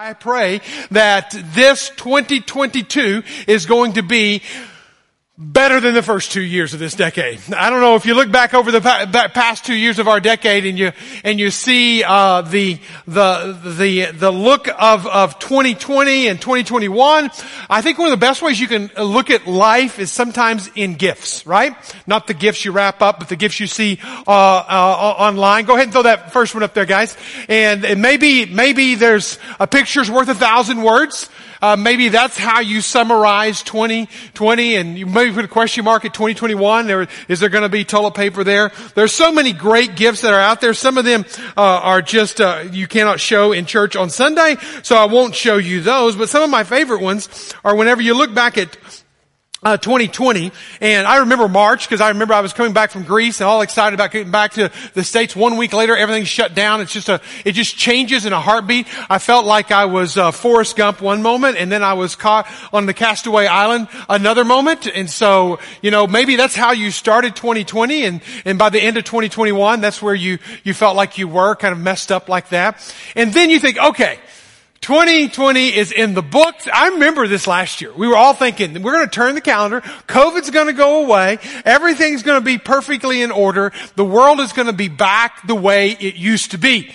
I pray that this 2022 is going to be better than the first two years of this decade. I don't know if you look back over the past two years of our decade and you and you see uh, the the the the look of of 2020 and 2021. I think one of the best ways you can look at life is sometimes in gifts, right? Not the gifts you wrap up, but the gifts you see uh, uh, online. Go ahead and throw that first one up there, guys. And, and maybe maybe there's a picture's worth a thousand words. Uh, maybe that's how you summarize 2020 and you maybe put a question mark at 2021. There, is there going to be toilet paper there? There's so many great gifts that are out there. Some of them uh, are just uh, you cannot show in church on Sunday, so I won't show you those. But some of my favorite ones are whenever you look back at uh, 2020, and I remember March because I remember I was coming back from Greece and all excited about getting back to the States. One week later, everything's shut down. It's just a, it just changes in a heartbeat. I felt like I was uh, Forrest Gump one moment, and then I was caught on the Castaway Island another moment. And so, you know, maybe that's how you started 2020, and and by the end of 2021, that's where you you felt like you were kind of messed up like that. And then you think, okay. 2020 is in the books. I remember this last year. We were all thinking, we're going to turn the calendar. COVID's going to go away. Everything's going to be perfectly in order. The world is going to be back the way it used to be.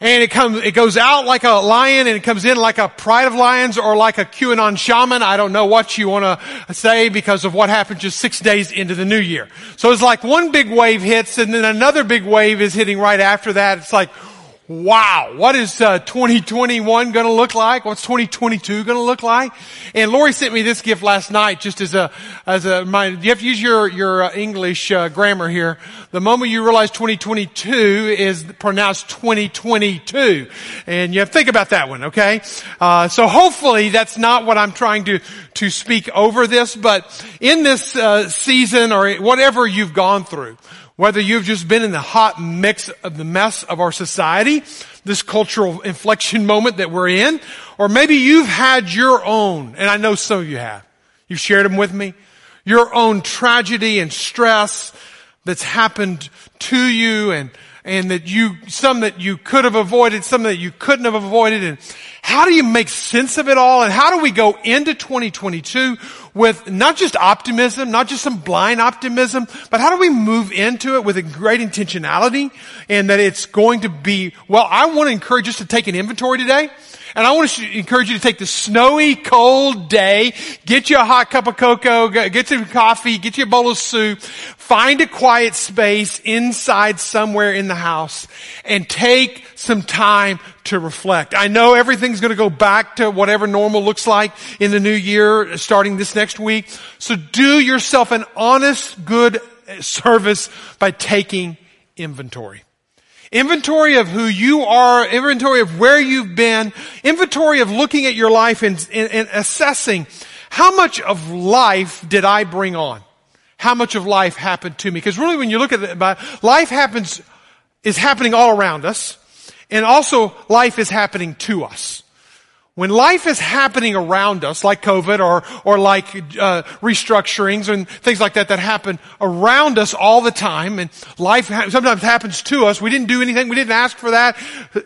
And it comes, it goes out like a lion and it comes in like a pride of lions or like a QAnon shaman. I don't know what you want to say because of what happened just six days into the new year. So it's like one big wave hits and then another big wave is hitting right after that. It's like, wow, what is uh, 2021 going to look like? What's 2022 going to look like? And Lori sent me this gift last night, just as a as a reminder. You have to use your your uh, English uh, grammar here. The moment you realize 2022 is pronounced 2022, and you have to think about that one. Okay, uh, so hopefully that's not what I'm trying to to speak over this, but in this uh, season or whatever you've gone through. Whether you've just been in the hot mix of the mess of our society, this cultural inflection moment that we're in, or maybe you've had your own, and I know some of you have. You've shared them with me. Your own tragedy and stress that's happened to you and, and that you, some that you could have avoided, some that you couldn't have avoided. And how do you make sense of it all? And how do we go into 2022 with not just optimism, not just some blind optimism, but how do we move into it with a great intentionality and that it's going to be, well, I want to encourage us to take an inventory today. And I want to encourage you to take the snowy, cold day, get you a hot cup of cocoa, get some coffee, get you a bowl of soup, find a quiet space inside somewhere in the house and take some time to reflect. I know everything's going to go back to whatever normal looks like in the new year starting this next week. So do yourself an honest, good eh, service by taking inventory. Inventory of who you are, inventory of where you've been, inventory of looking at your life and, and, and assessing how much of life did I bring on? How much of life happened to me? Because really when you look at it, life happens, is happening all around us. And also life is happening to us. When life is happening around us, like COVID or, or like uh, restructurings and things like that that happen around us all the time, and life ha- sometimes happens to us. We didn't do anything. We didn't ask for that.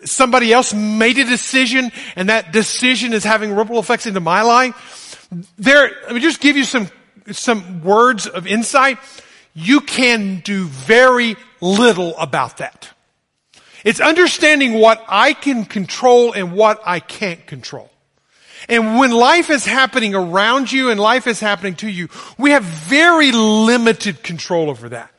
Somebody else made a decision, and that decision is having ripple effects into my life. There, let me just give you some some words of insight. You can do very little about that. It's understanding what I can control and what I can't control. And when life is happening around you and life is happening to you, we have very limited control over that.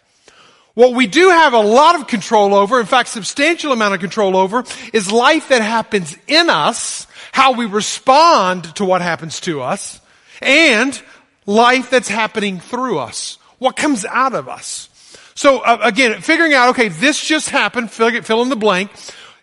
What we do have a lot of control over, in fact, substantial amount of control over, is life that happens in us, how we respond to what happens to us, and life that's happening through us, what comes out of us. So uh, again, figuring out, okay, this just happened, fill, fill in the blank.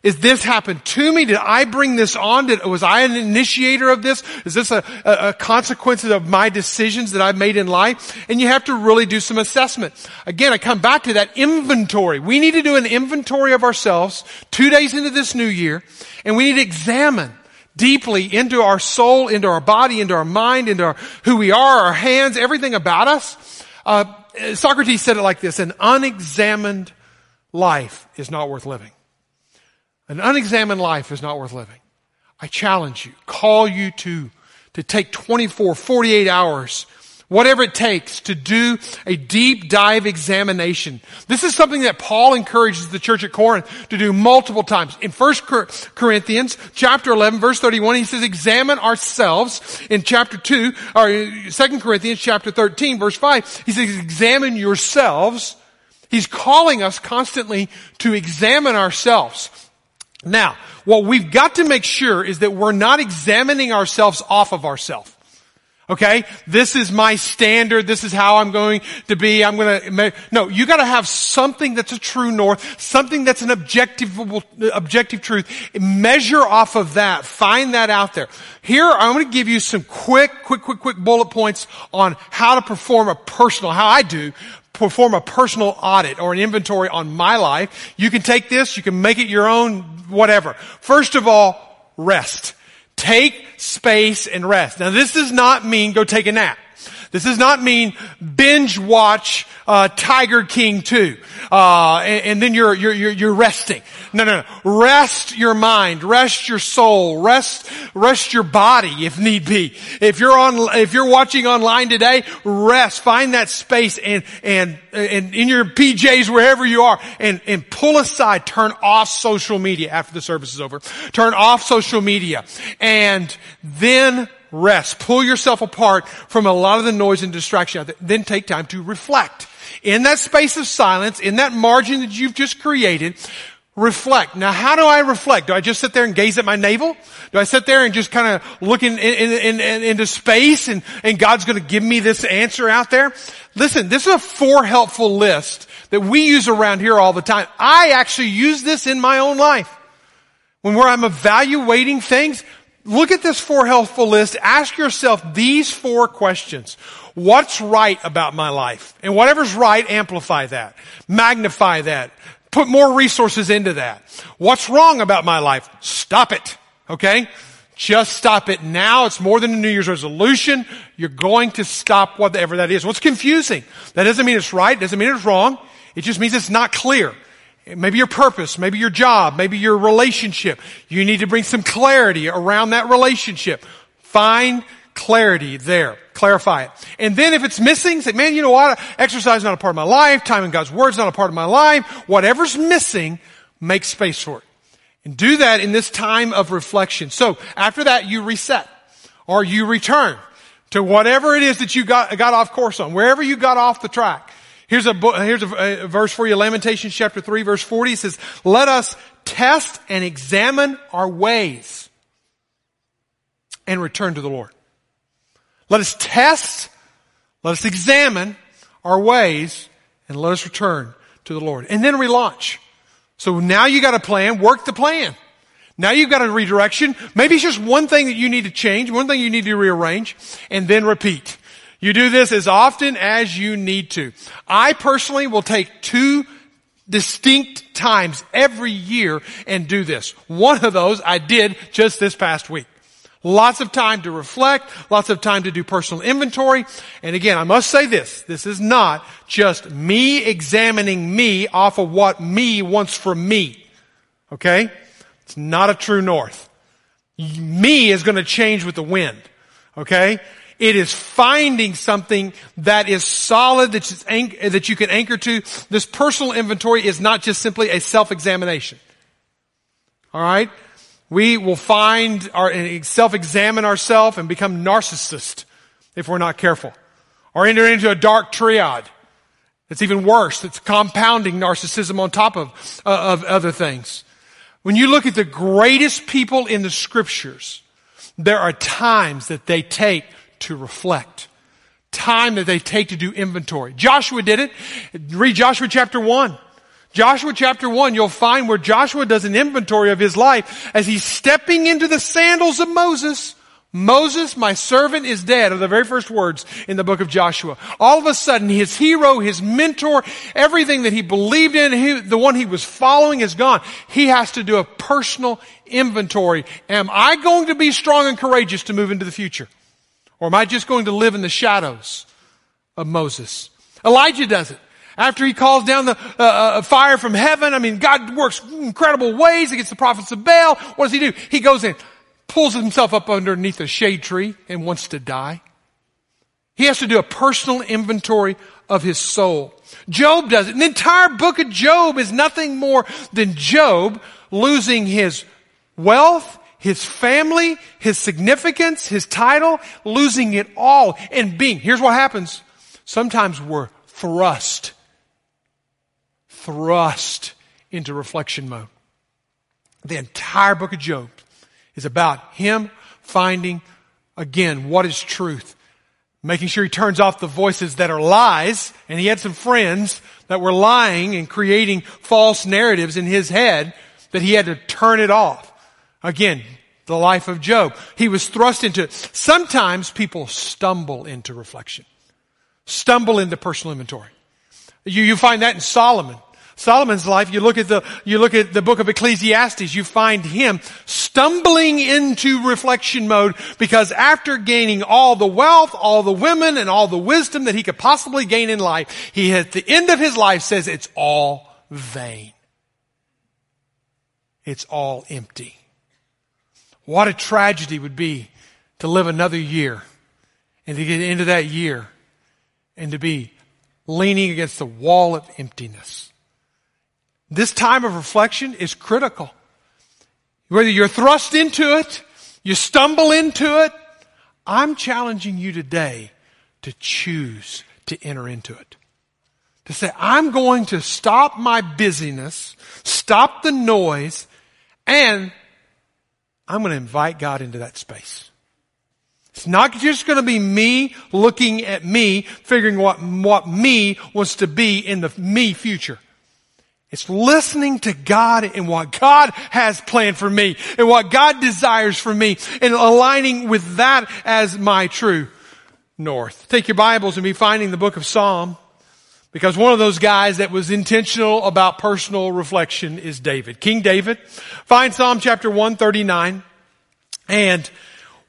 Is this happened to me? Did I bring this on? Did, was I an initiator of this? Is this a, a, a consequence of my decisions that I've made in life? And you have to really do some assessment. Again, I come back to that inventory. We need to do an inventory of ourselves two days into this new year, and we need to examine deeply into our soul, into our body, into our mind, into our, who we are, our hands, everything about us. Uh, Socrates said it like this, an unexamined life is not worth living. An unexamined life is not worth living. I challenge you, call you to, to take 24, 48 hours whatever it takes to do a deep dive examination. This is something that Paul encourages the church at Corinth to do multiple times. In 1 Corinthians chapter 11 verse 31, he says, examine ourselves. In chapter 2, or 2 Corinthians chapter 13 verse 5, he says, examine yourselves. He's calling us constantly to examine ourselves. Now, what we've got to make sure is that we're not examining ourselves off of ourselves. Okay? This is my standard. This is how I'm going to be. I'm going to, no, you gotta have something that's a true north, something that's an objective, objective truth. Measure off of that. Find that out there. Here, I'm going to give you some quick, quick, quick, quick bullet points on how to perform a personal, how I do, perform a personal audit or an inventory on my life. You can take this, you can make it your own, whatever. First of all, rest. Take space and rest. Now this does not mean go take a nap. This does not mean binge watch uh, Tiger King 2, uh, and, and, then you're, you're, you're, you're resting. No, no, no. Rest your mind, rest your soul, rest, rest your body if need be. If you're on, if you're watching online today, rest. Find that space and, and, and in your PJs wherever you are and, and pull aside, turn off social media after the service is over. Turn off social media and then rest. Pull yourself apart from a lot of the noise and distraction. Then take time to reflect. In that space of silence, in that margin that you've just created, reflect. Now, how do I reflect? Do I just sit there and gaze at my navel? Do I sit there and just kind of look in, in, in, into space and, and God's going to give me this answer out there? Listen, this is a four helpful list that we use around here all the time. I actually use this in my own life. When where I'm evaluating things, look at this four healthful list. Ask yourself these four questions. What's right about my life? And whatever's right, amplify that. Magnify that. Put more resources into that. What's wrong about my life? Stop it. Okay? Just stop it now. It's more than a New Year's resolution. You're going to stop whatever that is. What's confusing? That doesn't mean it's right. Doesn't mean it's wrong. It just means it's not clear. Maybe your purpose, maybe your job, maybe your relationship. You need to bring some clarity around that relationship. Find clarity there. Clarify it. And then if it's missing, say, man, you know what? Exercise is not a part of my life. Time in God's Word is not a part of my life. Whatever's missing, make space for it. And do that in this time of reflection. So after that, you reset or you return to whatever it is that you got, got off course on, wherever you got off the track. Here's a, here's a, a verse for you, Lamentations chapter 3 verse 40 says, let us test and examine our ways and return to the Lord. Let us test, let us examine our ways and let us return to the Lord. And then relaunch. So now you got a plan, work the plan. Now you've got a redirection. Maybe it's just one thing that you need to change, one thing you need to rearrange, and then repeat. You do this as often as you need to. I personally will take two distinct times every year and do this. One of those I did just this past week. Lots of time to reflect, lots of time to do personal inventory. And again, I must say this, this is not just me examining me off of what me wants from me. Okay? It's not a true north. Me is going to change with the wind. Okay? It is finding something that is solid, that, that you can anchor to. This personal inventory is not just simply a self-examination. Alright? We will find our, self-examine ourselves and become narcissist if we're not careful. Or enter into a dark triad. It's even worse. It's compounding narcissism on top of, uh, of other things. When you look at the greatest people in the scriptures, there are times that they take to reflect. Time that they take to do inventory. Joshua did it. Read Joshua chapter 1. Joshua chapter 1, you'll find where Joshua does an inventory of his life as he's stepping into the sandals of Moses. Moses, my servant, is dead, are the very first words in the book of Joshua. All of a sudden, his hero, his mentor, everything that he believed in, he, the one he was following is gone. He has to do a personal inventory. Am I going to be strong and courageous to move into the future? Or am I just going to live in the shadows of Moses? Elijah does it. After he calls down the uh, uh, fire from heaven, I mean, God works incredible ways against the prophets of Baal. What does he do? He goes in, pulls himself up underneath a shade tree and wants to die. He has to do a personal inventory of his soul. Job does it. The entire book of Job is nothing more than Job losing his wealth, his family, his significance, his title, losing it all and being. Here's what happens. Sometimes we're thrust, thrust into reflection mode. The entire book of Job is about him finding again what is truth. Making sure he turns off the voices that are lies, and he had some friends that were lying and creating false narratives in his head that he had to turn it off. Again, the life of Job. He was thrust into. Sometimes people stumble into reflection. Stumble into personal inventory. You, you find that in Solomon. Solomon's life, you look at the, you look at the book of Ecclesiastes, you find him stumbling into reflection mode because after gaining all the wealth, all the women, and all the wisdom that he could possibly gain in life, he at the end of his life says it's all vain. It's all empty. What a tragedy would be to live another year and to get into that year and to be leaning against the wall of emptiness. This time of reflection is critical. Whether you're thrust into it, you stumble into it, I'm challenging you today to choose to enter into it. To say, I'm going to stop my busyness, stop the noise, and I'm going to invite God into that space. It's not just going to be me looking at me, figuring what, what me wants to be in the me future. It's listening to God and what God has planned for me and what God desires for me and aligning with that as my true north. Take your Bibles and be finding the book of Psalm because one of those guys that was intentional about personal reflection is David. King David. Find Psalm chapter 139 and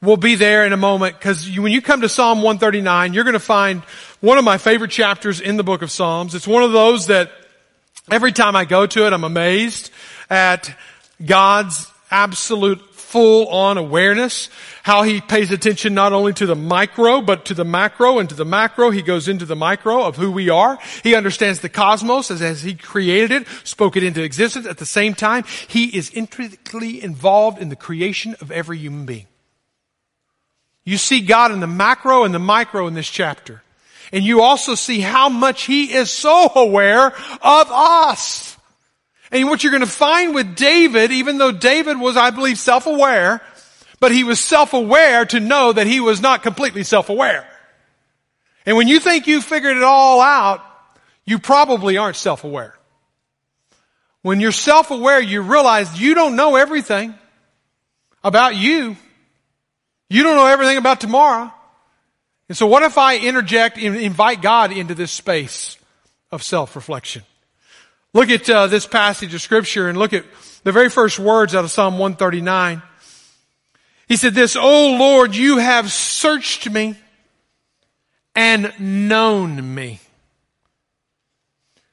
we'll be there in a moment because when you come to Psalm 139, you're going to find one of my favorite chapters in the book of Psalms. It's one of those that Every time I go to it, I'm amazed at God's absolute full on awareness, how he pays attention not only to the micro, but to the macro, and to the macro, he goes into the micro of who we are. He understands the cosmos as, as he created it, spoke it into existence. At the same time, he is intricately involved in the creation of every human being. You see God in the macro and the micro in this chapter. And you also see how much he is so aware of us. And what you're going to find with David, even though David was, I believe, self-aware, but he was self-aware to know that he was not completely self-aware. And when you think you figured it all out, you probably aren't self-aware. When you're self-aware, you realize you don't know everything about you. You don't know everything about tomorrow. And so what if I interject and invite God into this space of self-reflection? Look at uh, this passage of scripture and look at the very first words out of Psalm 139. He said this, Oh Lord, you have searched me and known me.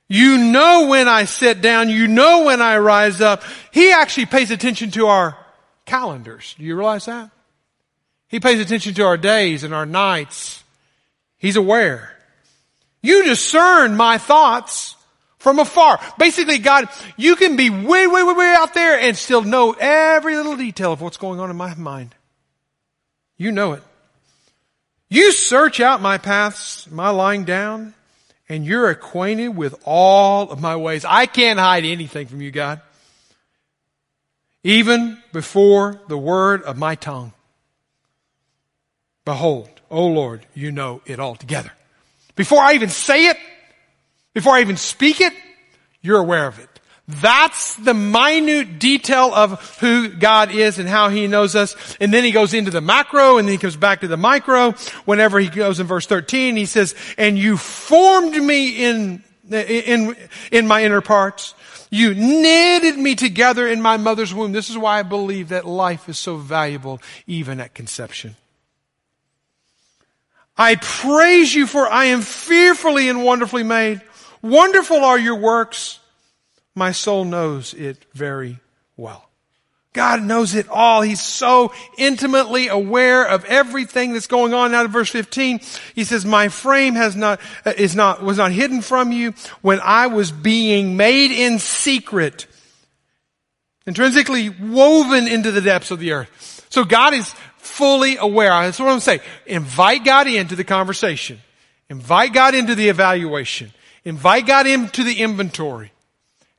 You know when I sit down. You know when I rise up. He actually pays attention to our calendars. Do you realize that? He pays attention to our days and our nights. He's aware. You discern my thoughts from afar. Basically, God, you can be way, way, way, way out there and still know every little detail of what's going on in my mind. You know it. You search out my paths, my lying down, and you're acquainted with all of my ways. I can't hide anything from you, God. Even before the word of my tongue. Behold, O Lord, you know it all together. Before I even say it, before I even speak it, you're aware of it. That's the minute detail of who God is and how He knows us. And then He goes into the macro and then He comes back to the micro. Whenever He goes in verse 13, He says, and you formed me in, in, in my inner parts. You knitted me together in my mother's womb. This is why I believe that life is so valuable even at conception. I praise you for I am fearfully and wonderfully made. Wonderful are your works. My soul knows it very well. God knows it all. He's so intimately aware of everything that's going on. Now to verse 15, he says, my frame has not, uh, is not, was not hidden from you when I was being made in secret, intrinsically woven into the depths of the earth. So God is fully aware. That's what I'm saying. Invite God into the conversation. Invite God into the evaluation. Invite God into the inventory.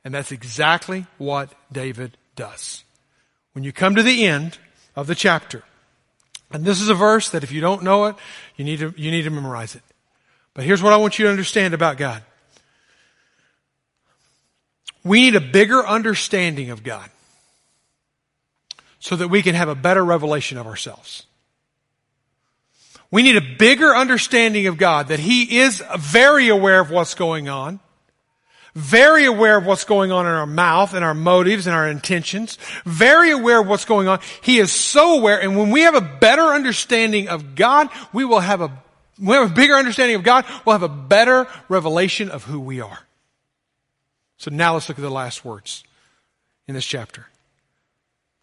And that's exactly what David does. When you come to the end of the chapter, and this is a verse that if you don't know it, you need to, you need to memorize it. But here's what I want you to understand about God. We need a bigger understanding of God so that we can have a better revelation of ourselves. We need a bigger understanding of God that He is very aware of what's going on, very aware of what's going on in our mouth and our motives and our intentions, very aware of what's going on. He is so aware, and when we have a better understanding of God, we will have a, we have a bigger understanding of God, we'll have a better revelation of who we are. So now let's look at the last words in this chapter.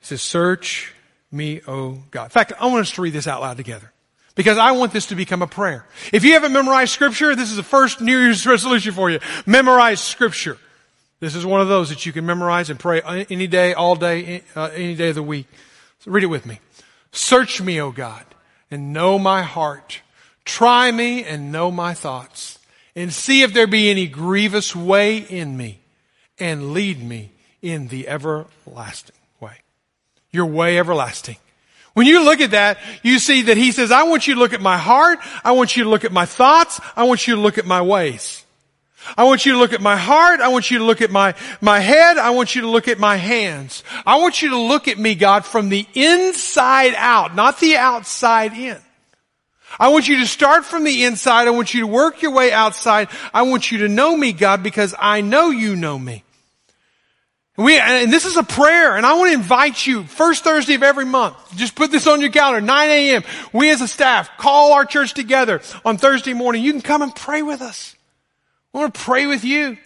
It says, Search me, O God. In fact, I want us to read this out loud together. Because I want this to become a prayer. If you haven't memorized scripture, this is the first New Year's resolution for you. Memorize scripture. This is one of those that you can memorize and pray any day, all day, uh, any day of the week. So read it with me. Search me, O God, and know my heart. Try me and know my thoughts. And see if there be any grievous way in me. And lead me in the everlasting way. Your way everlasting. When you look at that, you see that he says, I want you to look at my heart. I want you to look at my thoughts. I want you to look at my ways. I want you to look at my heart. I want you to look at my, my head. I want you to look at my hands. I want you to look at me, God, from the inside out, not the outside in. I want you to start from the inside. I want you to work your way outside. I want you to know me, God, because I know you know me. We, and this is a prayer, and I want to invite you, first Thursday of every month, just put this on your calendar, 9 a.m. We as a staff call our church together on Thursday morning. You can come and pray with us. I want to pray with you.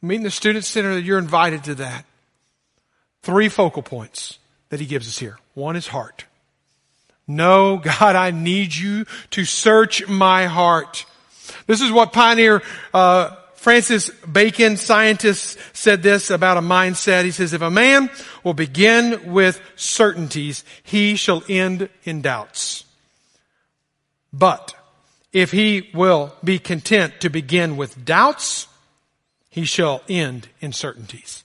Meet in the student center that you're invited to that. Three focal points that he gives us here. One is heart. No, God, I need you to search my heart. This is what Pioneer uh, Francis Bacon, scientist, said this about a mindset. He says, if a man will begin with certainties, he shall end in doubts. But if he will be content to begin with doubts, he shall end in certainties.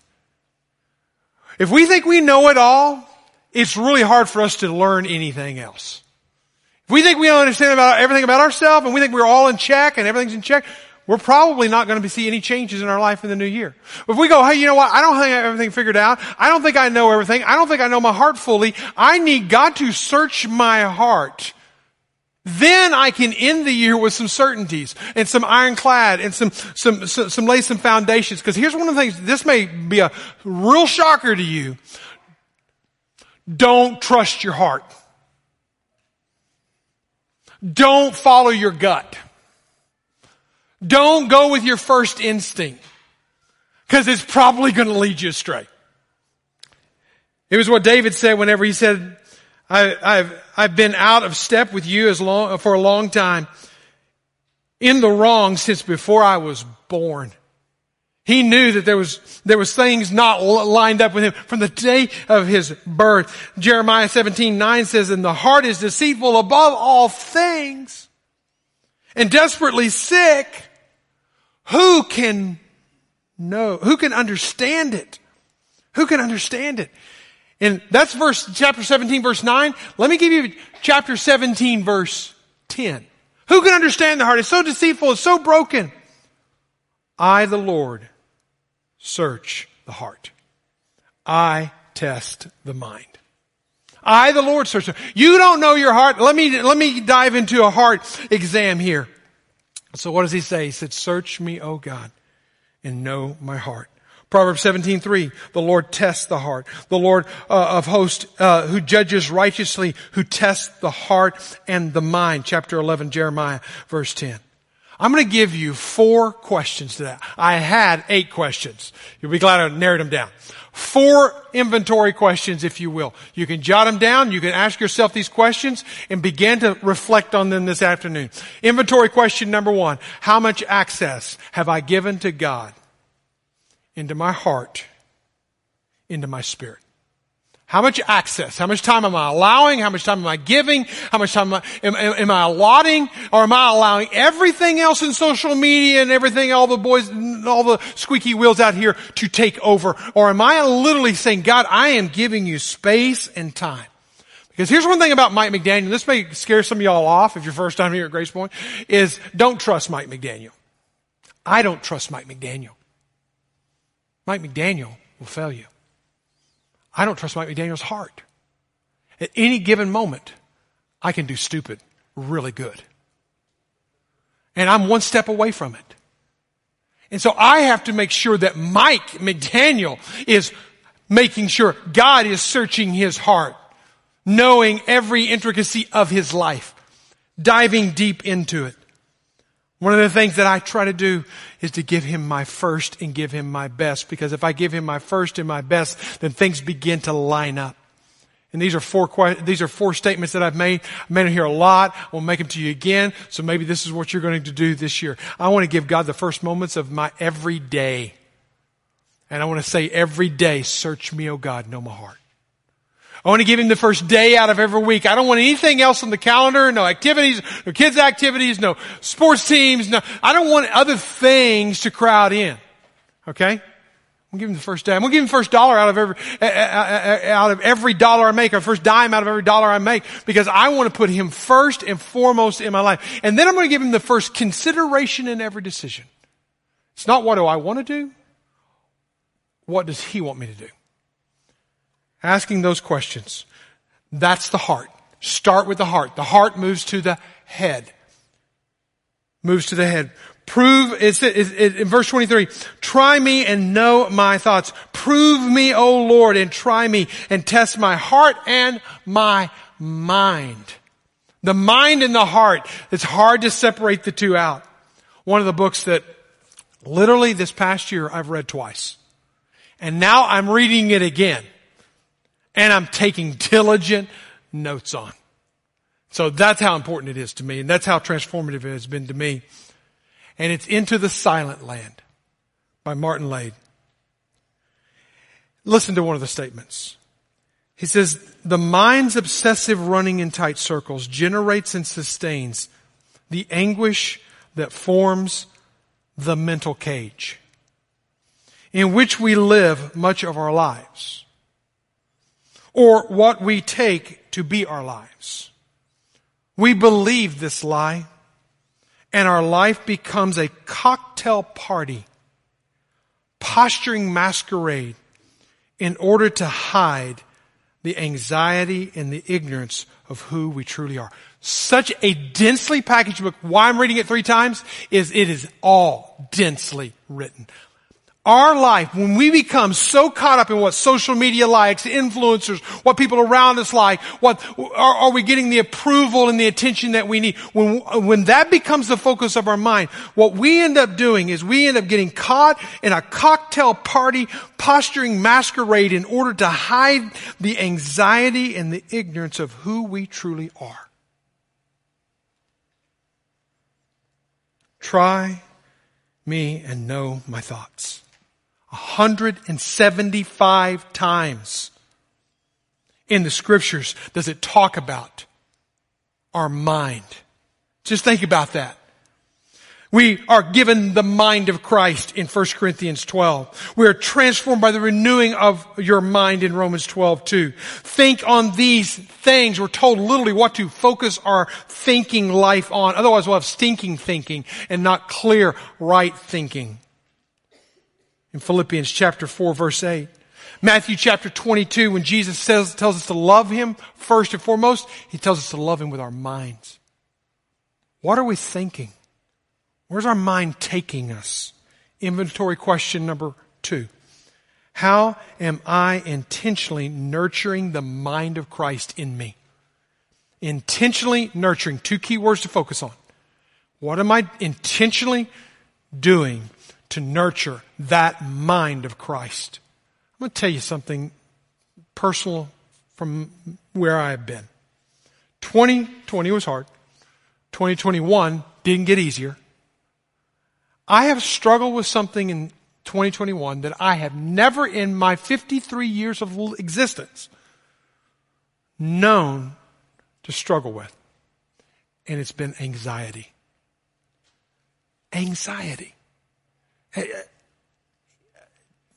If we think we know it all, it's really hard for us to learn anything else. If we think we understand about everything about ourselves and we think we're all in check and everything's in check, we're probably not going to see any changes in our life in the new year. If we go, hey, you know what? I don't think I have everything figured out. I don't think I know everything. I don't think I know my heart fully. I need God to search my heart. Then I can end the year with some certainties and some ironclad and some, some, some, some lay some foundations. Because here's one of the things, this may be a real shocker to you. Don't trust your heart. Don't follow your gut. Don't go with your first instinct because it's probably going to lead you astray. It was what David said whenever he said, I, have I've been out of step with you as long, for a long time in the wrong since before I was born. He knew that there was, there was things not lined up with him from the day of his birth. Jeremiah 17, 9 says, and the heart is deceitful above all things and desperately sick. Who can know? Who can understand it? Who can understand it? And that's verse, chapter 17, verse 9. Let me give you chapter 17, verse 10. Who can understand the heart? It's so deceitful, it's so broken. I, the Lord, search the heart. I test the mind. I, the Lord, search. You don't know your heart. Let me, let me dive into a heart exam here. So what does he say? He said, search me, O God, and know my heart. Proverbs 17:3 The Lord tests the heart. The Lord uh, of hosts uh, who judges righteously, who tests the heart and the mind. Chapter 11 Jeremiah verse 10. I'm going to give you four questions to that. I had eight questions. You'll be glad I narrowed them down. Four inventory questions, if you will. You can jot them down. You can ask yourself these questions and begin to reflect on them this afternoon. Inventory question number one. How much access have I given to God into my heart, into my spirit? How much access? How much time am I allowing? How much time am I giving? How much time am I, am, am I allotting? Or am I allowing everything else in social media and everything, all the boys, all the squeaky wheels out here to take over? Or am I literally saying, God, I am giving you space and time? Because here's one thing about Mike McDaniel. This may scare some of y'all off if you're first time here at Grace Point, is don't trust Mike McDaniel. I don't trust Mike McDaniel. Mike McDaniel will fail you. I don't trust Mike McDaniel's heart. At any given moment, I can do stupid really good. And I'm one step away from it. And so I have to make sure that Mike McDaniel is making sure God is searching his heart, knowing every intricacy of his life, diving deep into it. One of the things that I try to do is to give him my first and give him my best because if I give him my first and my best, then things begin to line up. And these are four, these are four statements that I've made. I've made them here a lot. We'll make them to you again. So maybe this is what you're going to do this year. I want to give God the first moments of my every day. And I want to say every day, search me, O God, know my heart. I want to give him the first day out of every week. I don't want anything else on the calendar, no activities, no kids activities, no sports teams, no, I don't want other things to crowd in. Okay? Gonna give him the first dime. I'm gonna give him the first dollar out of every, out of every dollar I make, or first dime out of every dollar I make, because I want to put him first and foremost in my life. And then I'm gonna give him the first consideration in every decision. It's not what do I want to do? What does he want me to do? Asking those questions. That's the heart. Start with the heart. The heart moves to the head. Moves to the head. Prove, it's, it's, it's, in verse 23, try me and know my thoughts. Prove me, O Lord, and try me and test my heart and my mind. The mind and the heart. It's hard to separate the two out. One of the books that literally this past year I've read twice. And now I'm reading it again and I'm taking diligent notes on. So that's how important it is to me, and that's how transformative it has been to me. And it's Into the Silent Land by Martin Laird. Listen to one of the statements. He says, the mind's obsessive running in tight circles generates and sustains the anguish that forms the mental cage in which we live much of our lives or what we take to be our lives. We believe this lie and our life becomes a cocktail party, posturing masquerade in order to hide the anxiety and the ignorance of who we truly are. Such a densely packaged book. Why I'm reading it three times is it is all densely written. Our life, when we become so caught up in what social media likes, influencers, what people around us like, what, are, are, we getting the approval and the attention that we need? When, when that becomes the focus of our mind, what we end up doing is we end up getting caught in a cocktail party posturing masquerade in order to hide the anxiety and the ignorance of who we truly are. Try me and know my thoughts. 175 times in the scriptures does it talk about our mind. Just think about that. We are given the mind of Christ in 1 Corinthians 12. We are transformed by the renewing of your mind in Romans 12 too. Think on these things. We're told literally what to focus our thinking life on. Otherwise we'll have stinking thinking and not clear, right thinking in Philippians chapter 4 verse 8. Matthew chapter 22, when Jesus says, tells us to love Him first and foremost, He tells us to love Him with our minds. What are we thinking? Where's our mind taking us? Inventory question number two. How am I intentionally nurturing the mind of Christ in me? Intentionally nurturing. Two key words to focus on. What am I intentionally doing to nurture that mind of Christ. I'm going to tell you something personal from where I have been. 2020 was hard. 2021 didn't get easier. I have struggled with something in 2021 that I have never in my 53 years of existence known to struggle with. And it's been anxiety. Anxiety.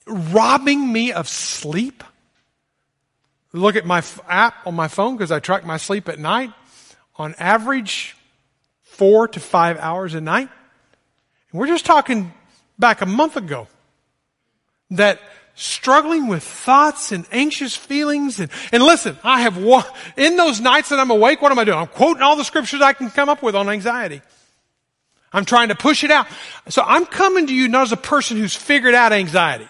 Robbing me of sleep. Look at my app on my phone because I track my sleep at night. On average, four to five hours a night. And we're just talking back a month ago that struggling with thoughts and anxious feelings and, and listen, I have in those nights that I'm awake, what am I doing? I'm quoting all the scriptures I can come up with on anxiety. I'm trying to push it out. So I'm coming to you not as a person who's figured out anxiety.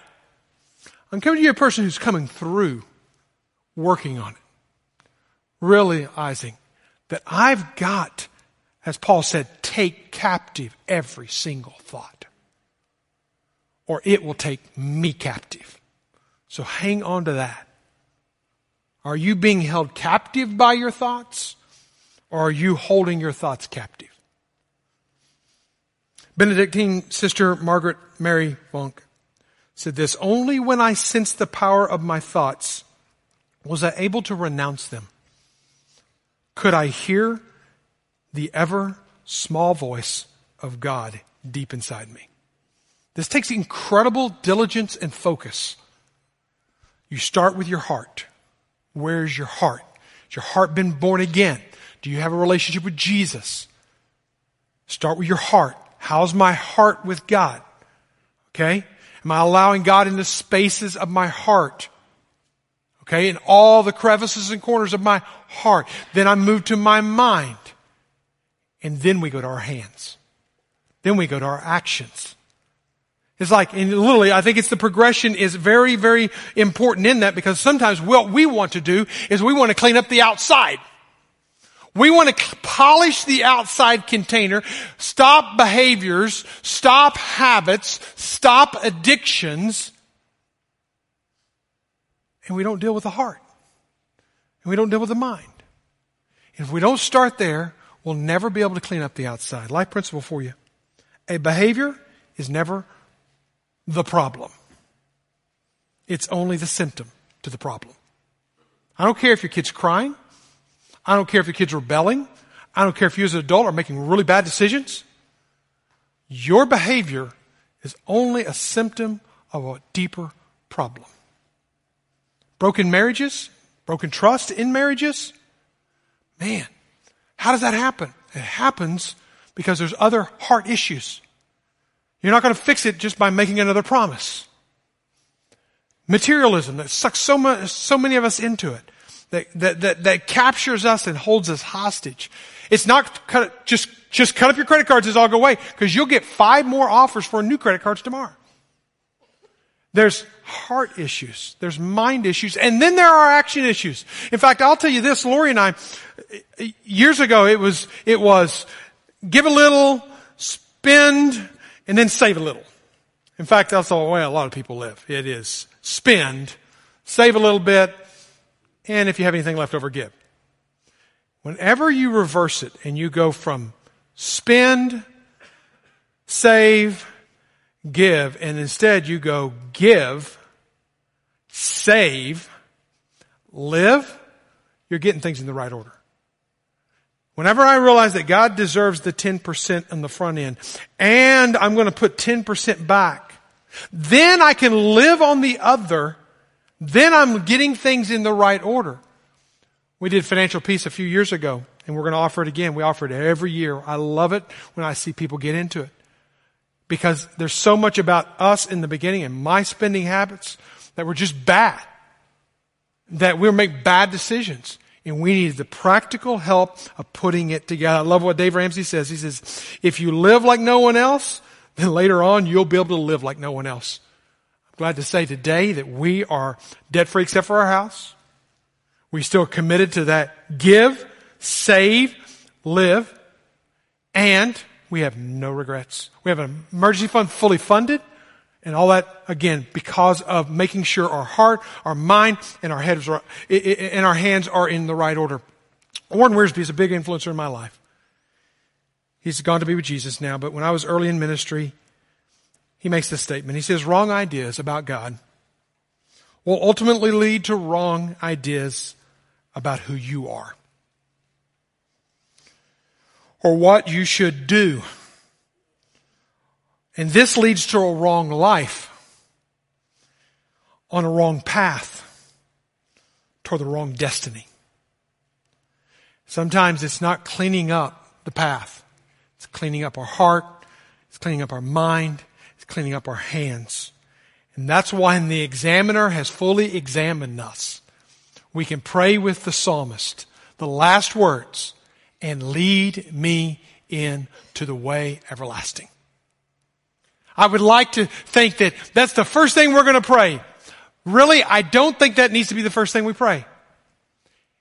I'm coming to you a person who's coming through, working on it, realizing that I've got, as Paul said, take captive every single thought or it will take me captive. So hang on to that. Are you being held captive by your thoughts? Or are you holding your thoughts captive? Benedictine sister Margaret Mary Funk said this Only when I sensed the power of my thoughts was I able to renounce them. Could I hear the ever small voice of God deep inside me? This takes incredible diligence and focus. You start with your heart. Where's your heart? Has your heart been born again? Do you have a relationship with Jesus? Start with your heart. How's my heart with God? Okay? Am I allowing God in the spaces of my heart? Okay? In all the crevices and corners of my heart. Then I move to my mind. And then we go to our hands. Then we go to our actions. It's like, and literally, I think it's the progression is very, very important in that because sometimes what we want to do is we want to clean up the outside. We want to polish the outside container, stop behaviors, stop habits, stop addictions, and we don't deal with the heart. And we don't deal with the mind. And if we don't start there, we'll never be able to clean up the outside. Life principle for you. A behavior is never the problem. It's only the symptom to the problem. I don't care if your kid's crying. I don't care if your kid's are rebelling. I don't care if you as an adult are making really bad decisions. Your behavior is only a symptom of a deeper problem. Broken marriages, broken trust in marriages. Man, how does that happen? It happens because there's other heart issues. You're not going to fix it just by making another promise. Materialism that sucks so much, so many of us into it, that, that, that, that captures us and holds us hostage. It's not cut, just, just cut up your credit cards as all go away, because you'll get five more offers for new credit cards tomorrow. There's heart issues. There's mind issues. And then there are action issues. In fact, I'll tell you this, Lori and I, years ago, it was, it was give a little, spend, and then save a little. In fact, that's the way a lot of people live. It is spend, save a little bit, and if you have anything left over, give. Whenever you reverse it and you go from spend, save, give, and instead you go give, save, live, you're getting things in the right order. Whenever I realize that God deserves the 10% on the front end, and I'm going to put 10% back, then I can live on the other, then I'm getting things in the right order. We did financial peace a few years ago, and we're going to offer it again. We offer it every year. I love it when I see people get into it. Because there's so much about us in the beginning and my spending habits that were just bad. That we'll make bad decisions. And we need the practical help of putting it together. I love what Dave Ramsey says. He says, if you live like no one else, then later on you'll be able to live like no one else. Glad to say today that we are debt free except for our house. We still committed to that give, save, live, and we have no regrets. We have an emergency fund fully funded, And all that, again, because of making sure our heart, our mind, and our heads are, and our hands are in the right order. Warren Wiersbe is a big influencer in my life. He's gone to be with Jesus now, but when I was early in ministry, he makes this statement. He says, wrong ideas about God will ultimately lead to wrong ideas about who you are or what you should do. And this leads to a wrong life on a wrong path toward the wrong destiny. Sometimes it's not cleaning up the path. It's cleaning up our heart. It's cleaning up our mind. Cleaning up our hands. And that's why when the examiner has fully examined us, we can pray with the psalmist the last words and lead me into the way everlasting. I would like to think that that's the first thing we're going to pray. Really, I don't think that needs to be the first thing we pray.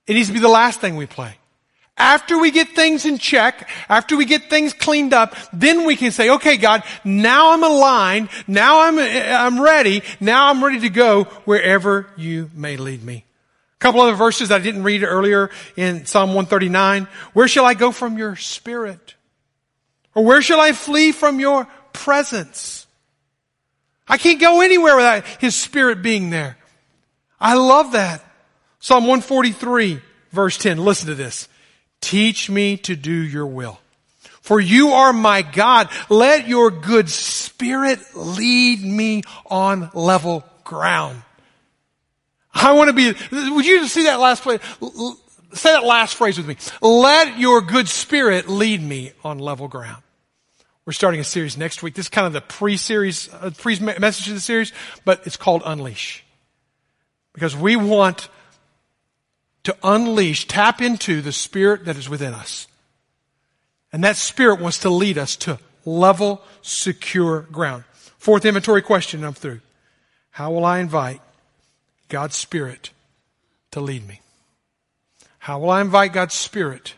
It needs to be the last thing we pray. After we get things in check, after we get things cleaned up, then we can say, okay, God, now I'm aligned, now I'm, I'm ready, now I'm ready to go wherever you may lead me. A couple other verses I didn't read earlier in Psalm 139. Where shall I go from your spirit? Or where shall I flee from your presence? I can't go anywhere without his spirit being there. I love that. Psalm 143 verse 10. Listen to this. Teach me to do your will. For you are my God. Let your good spirit lead me on level ground. I want to be, would you see that last phrase? Say that last phrase with me. Let your good spirit lead me on level ground. We're starting a series next week. This is kind of the pre-series, uh, pre-message of the series, but it's called Unleash. Because we want to unleash, tap into the spirit that is within us. And that spirit wants to lead us to level, secure ground. Fourth inventory question I'm through. How will I invite God's spirit to lead me? How will I invite God's spirit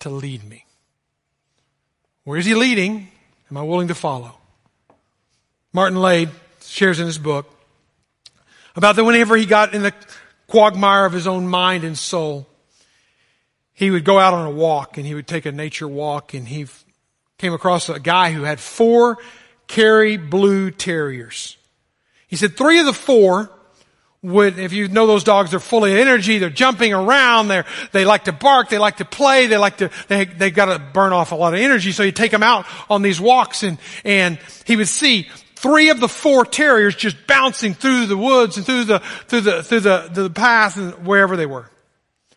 to lead me? Where is he leading? Am I willing to follow? Martin Laird shares in his book about that whenever he got in the quagmire of his own mind and soul. He would go out on a walk and he would take a nature walk and he came across a guy who had four Kerry blue terriers. He said three of the four would, if you know those dogs, they're full of energy, they're jumping around, they're, they like to bark, they like to play, they like to, they, they've gotta burn off a lot of energy, so you take them out on these walks and, and he would see three of the four terriers just bouncing through the woods and through the, through the, through the, the path and wherever they were.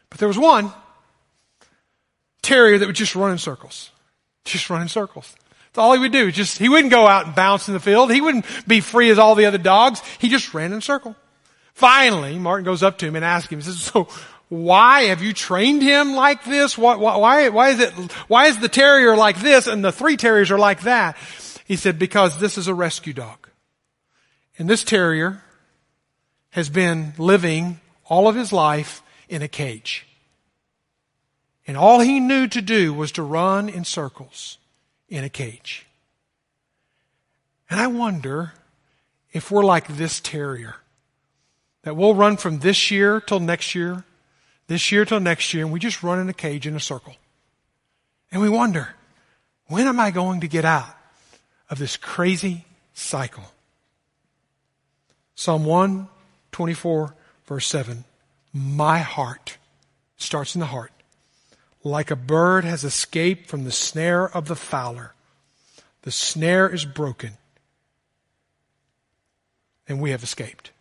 But there was one terrier that would just run in circles. Just run in circles. That's all he would do. Just, he wouldn't go out and bounce in the field. He wouldn't be free as all the other dogs. He just ran in a circle. Finally, Martin goes up to him and asks him, he says, so why have you trained him like this? Why, why, why is it, why is the terrier like this and the three terriers are like that? He said, because this is a rescue dog. And this terrier has been living all of his life in a cage. And all he knew to do was to run in circles in a cage. And I wonder if we're like this terrier. That we'll run from this year till next year, this year till next year, and we just run in a cage in a circle. And we wonder, when am I going to get out? Of this crazy cycle. Psalm 124, verse 7. My heart starts in the heart. Like a bird has escaped from the snare of the fowler. The snare is broken, and we have escaped.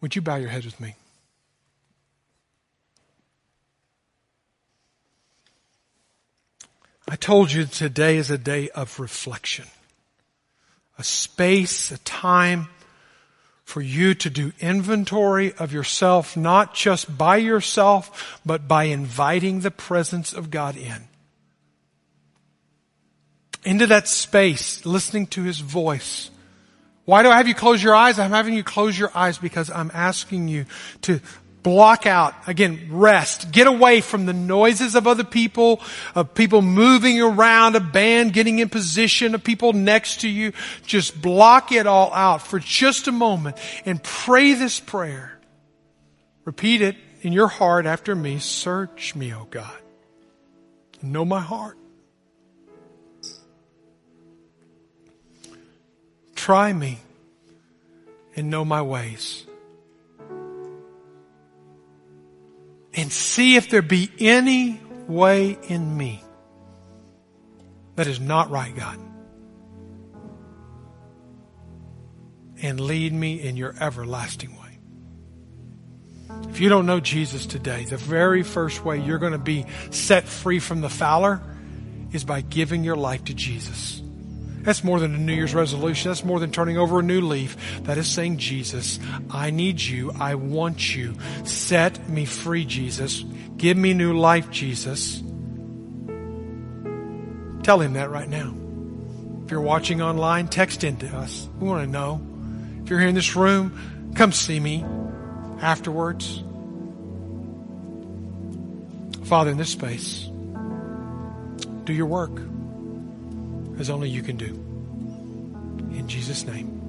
Would you bow your head with me? I told you today is a day of reflection a space, a time for you to do inventory of yourself, not just by yourself, but by inviting the presence of God in. Into that space, listening to His voice. Why do I have you close your eyes? I'm having you close your eyes because I'm asking you to block out, again, rest. Get away from the noises of other people, of people moving around, a band getting in position, of people next to you. Just block it all out for just a moment and pray this prayer. Repeat it in your heart after me. Search me, O God. Know my heart. Try me and know my ways. And see if there be any way in me that is not right, God. And lead me in your everlasting way. If you don't know Jesus today, the very first way you're going to be set free from the fowler is by giving your life to Jesus. That's more than a New Year's resolution. That's more than turning over a new leaf. That is saying, Jesus, I need you. I want you. Set me free, Jesus. Give me new life, Jesus. Tell him that right now. If you're watching online, text into us. We want to know. If you're here in this room, come see me afterwards. Father, in this space, do your work as only you can do. In Jesus' name.